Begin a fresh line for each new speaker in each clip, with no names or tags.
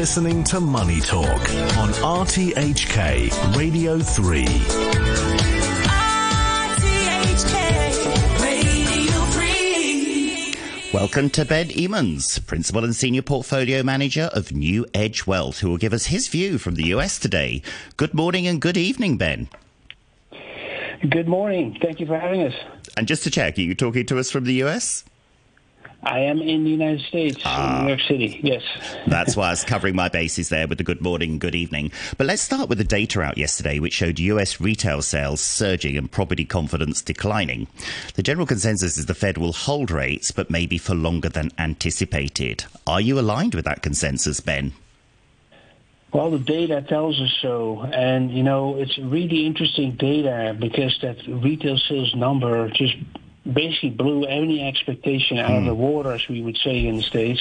listening to Money Talk on RTHK Radio 3.
RTHK Radio 3.
Welcome to Ben Emons, Principal and Senior Portfolio Manager of NewEdge Wealth, who will give us his view from the US today. Good morning and good evening, Ben.
Good morning. Thank you for having us.
And just to check, are you talking to us from the US?
I am in the United States, in New York City. Yes.
That's why I was covering my bases there with the good morning, good evening. But let's start with the data out yesterday, which showed US retail sales surging and property confidence declining. The general consensus is the Fed will hold rates, but maybe for longer than anticipated. Are you aligned with that consensus, Ben?
Well, the data tells us so. And, you know, it's really interesting data because that retail sales number just basically blew any expectation out of the hmm. water, as we would say in the States.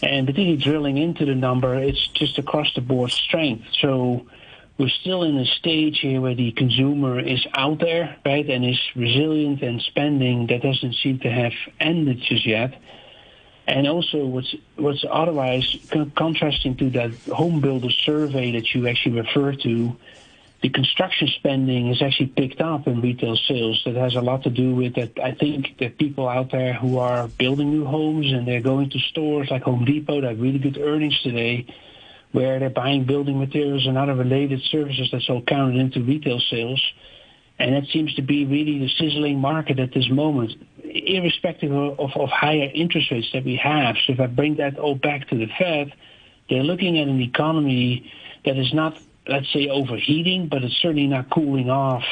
And particularly drilling into the number, it's just across the board strength. So we're still in a stage here where the consumer is out there, right, and is resilient and spending that doesn't seem to have ended just yet. And also, what's what's otherwise con- contrasting to that home builder survey that you actually refer to, the construction spending has actually picked up in retail sales. That has a lot to do with that. I think that people out there who are building new homes and they're going to stores like Home Depot that have really good earnings today, where they're buying building materials and other related services that's all counted into retail sales. And that seems to be really the sizzling market at this moment, irrespective of, of, of higher interest rates that we have. So if I bring that all back to the Fed, they're looking at an economy that is not, let's say, overheating, but it's certainly not cooling off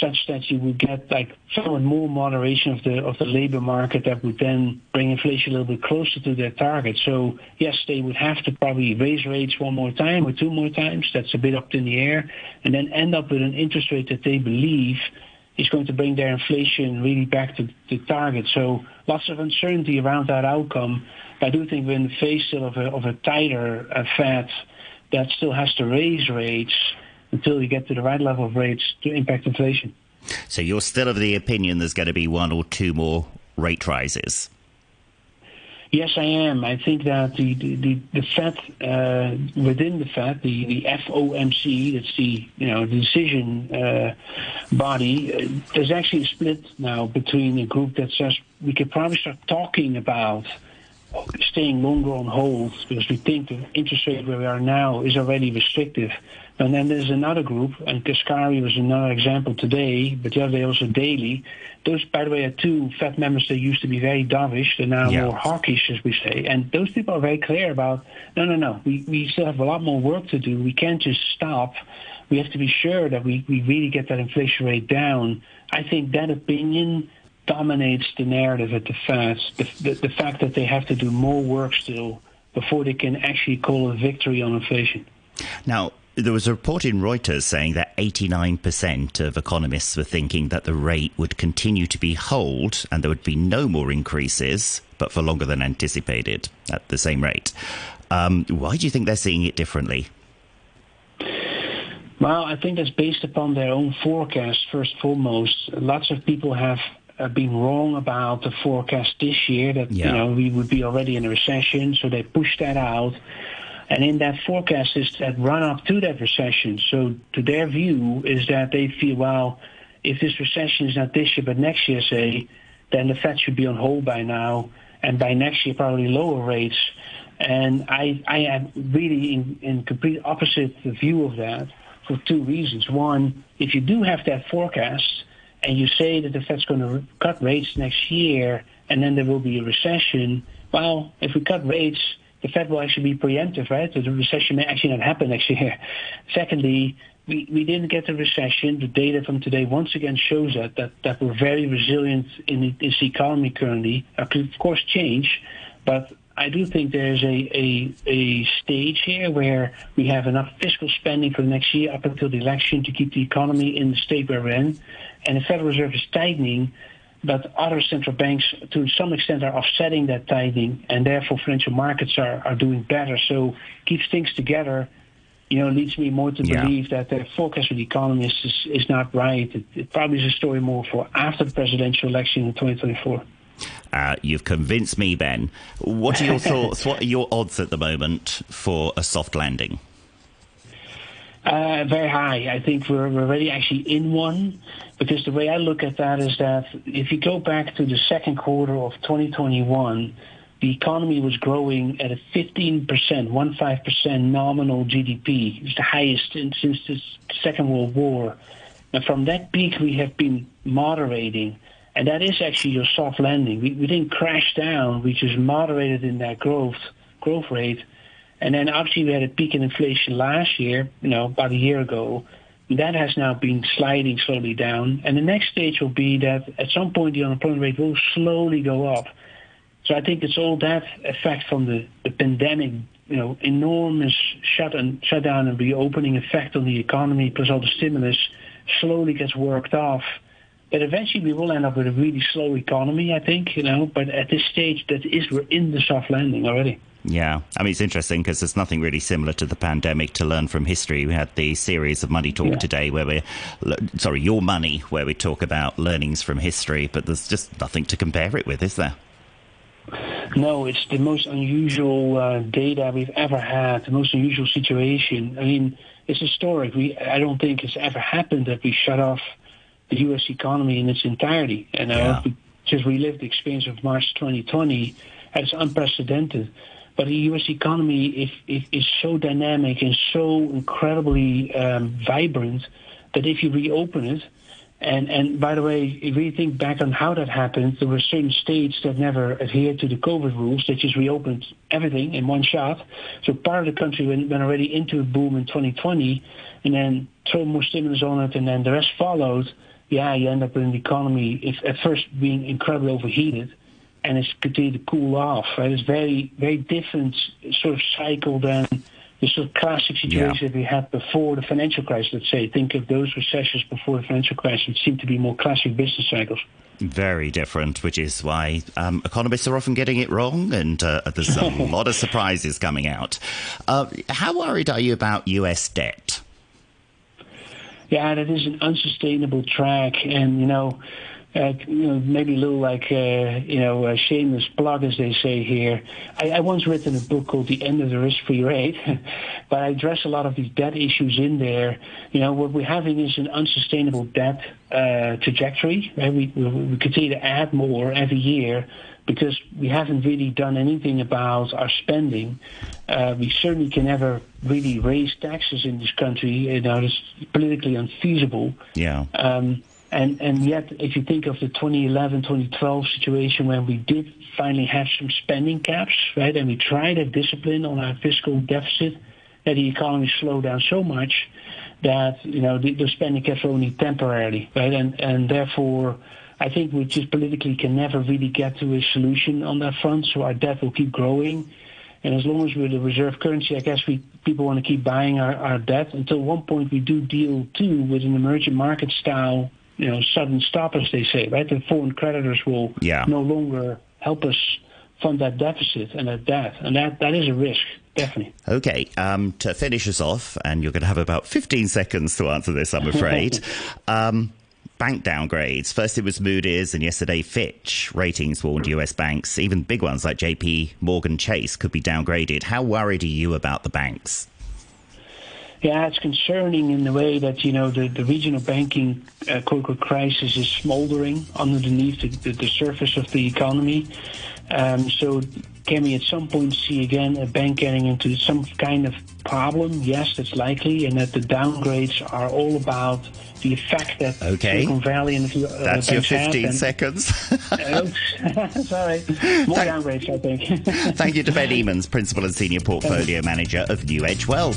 such that you would get like somewhat more moderation of the of the labor market that would then bring inflation a little bit closer to their target. So yes, they would have to probably raise rates one more time or two more times. That's a bit up in the air, and then end up with an interest rate that they believe is going to bring their inflation really back to the target. So lots of uncertainty around that outcome. I do think we're in the face still of a of a tighter uh, Fed that still has to raise rates until you get to the right level of rates to impact inflation.
So you're still of the opinion there's going to be one or two more rate rises?
Yes, I am. I think that the the, the, the Fed uh, within the Fed, the, the FOMC, that's the you know the decision uh, body, uh, there's actually a split now between a group that says we could probably start talking about staying longer on hold because we think the interest rate where we are now is already restrictive. And then there's another group, and Kashkari was another example today, but the other day also Daly. Those, by the way, are two Fed members that used to be very dovish. They're now
Yeah.
more hawkish, as we say. And those people are very clear about, no, no, no, we, we still have a lot more work to do. We can't just stop. We have to be sure that we, we really get that inflation rate down. I think that opinion dominates the narrative at the Fed. The, the, the fact that they have to do more work still before they can actually call a victory on inflation.
Now, there was a report in Reuters saying that 89% of economists were thinking that the rate would continue to be held and there would be no more increases, but for longer than anticipated at the same rate. Um, why do you think they're seeing it differently?
Well, I think that's based upon their own forecast, first and foremost. Lots of people have uh, been wrong about the forecast this year that,
Yeah.
you know, we would be already in a recession, so they pushed that out. And in that forecast is that run up to that recession. So to their view is that they feel, well, if this recession is not this year but next year, say, then the Fed should be on hold by now, and by next year probably lower rates. And I, I am really in, in complete opposite view of that for two reasons. One, if you do have that forecast and you say that the Fed's going to cut rates next year and then there will be a recession, well, if we cut rates, the Fed will actually be preemptive, right? So the recession may actually not happen next year. Secondly, we, we didn't get the recession. The data from today once again shows that that, that we're very resilient in this economy currently. Could of course change, but I do think there's a, a a stage here where we have enough fiscal spending for the next year up until the election to keep the economy in the state we're in, and the Federal Reserve is tightening but other central banks, to some extent, are offsetting that tightening, and therefore financial markets are, are doing better. So keeps things together, you know, leads me more to
Yeah.
believe that the forecast of the economy is, is, is not right. It, it probably is a story more for after the presidential election in 2024.
Uh, you've convinced me, Ben. What are your thoughts? What are your odds at the moment for a soft landing?
Uh, very high. I think we're, we're already actually in one because the way I look at that is that if you go back to the second quarter of 2021, the economy was growing at a 15%, 15% nominal GDP. It's the highest in, since the Second World War. And from that peak, we have been moderating. And that is actually your soft landing. We, we didn't crash down. We just moderated in that growth growth rate. And then obviously we had a peak in inflation last year, you know, about a year ago. That has now been sliding slowly down. And the next stage will be that at some point the unemployment rate will slowly go up. So I think it's all that effect from the, the pandemic, you know, enormous shut and shutdown and reopening effect on the economy, plus all the stimulus, slowly gets worked off. But eventually we will end up with a really slow economy, I think, you know. But at this stage, that is we're in the soft landing already.
Yeah, I mean, it's interesting because there's nothing really similar to the pandemic to learn from history. We had the series of Money Talk
Yeah.
today where we're, sorry, Your Money, where we talk about learnings from history, but there's just nothing to compare it with, is there?
No, it's the most unusual uh, data we've ever had, the most unusual situation. I mean, it's historic. We, I don't think it's ever happened that we shut off the U.S. economy in its entirety. And
Yeah.
we just relived the experience of March 2020. as unprecedented. But the U.S. economy is, is, is so dynamic and so incredibly um, vibrant that if you reopen it, and and by the way, if you think back on how that happened, there were certain states that never adhered to the COVID rules. They just reopened everything in one shot. So part of the country went, went already into a boom in 2020, and then throw more stimulus on it, and then the rest followed. Yeah, you end up with an economy if, at first being incredibly overheated, and it's continued to cool off. Right? It's very very different sort of cycle than the sort of classic situation
Yeah.
that we had before the financial crisis. Let's say, think of those recessions before the financial crisis. It seemed to be more classic business cycles.
Very different, which is why um, economists are often getting it wrong, and uh, there's a lot of surprises coming out. Uh, how worried are you about US debt?
Yeah, that is an unsustainable track, and you know, uh, you know, maybe a little like uh, you know, a shameless plug, as they say here. I, I once written a book called "The End of the Risk-Free Rate," but I address a lot of these debt issues in there. You know, what we're having is an unsustainable debt uh, trajectory. Right? We, we we continue to add more every year because we haven't really done anything about our spending. Uh, we certainly can never really raise taxes in this country. You know, it's politically unfeasible.
Yeah.
Um, and and yet, if you think of the 2011, 2012 situation when we did finally have some spending caps, right, and we tried a discipline on our fiscal deficit, that the economy slowed down so much that you know the, the spending caps were only temporarily, right, and and therefore. I think we just politically can never really get to a solution on that front, so our debt will keep growing. And as long as we're the reserve currency, I guess we people want to keep buying our, our debt until one point we do deal too with an emerging market style, you know, sudden stop as they say, right? The foreign creditors will
Yeah.
no longer help us fund that deficit and that debt, and that that is a risk, definitely.
Okay, um, to finish us off, and you're going to have about 15 seconds to answer this, I'm afraid. um, bank downgrades. First it was Moody's, and yesterday Fitch. Ratings warned US banks, even big ones like JP Morgan Chase, could be downgraded. How worried are you about the banks?
Yeah, it's concerning in the way that you know the, the regional banking uh, crisis is smoldering underneath the, the, the surface of the economy. Um, so, can we at some point see again a bank getting into some kind of problem? Yes, that's likely, and that the downgrades are all about the effect that
Okay.
Silicon Valley and a few uh,
That's your 15
and-
seconds.
Sorry, more
Thank-
downgrades, I think.
Thank you to Ben Emons, Principal and Senior Portfolio Manager of NewEdge Wealth.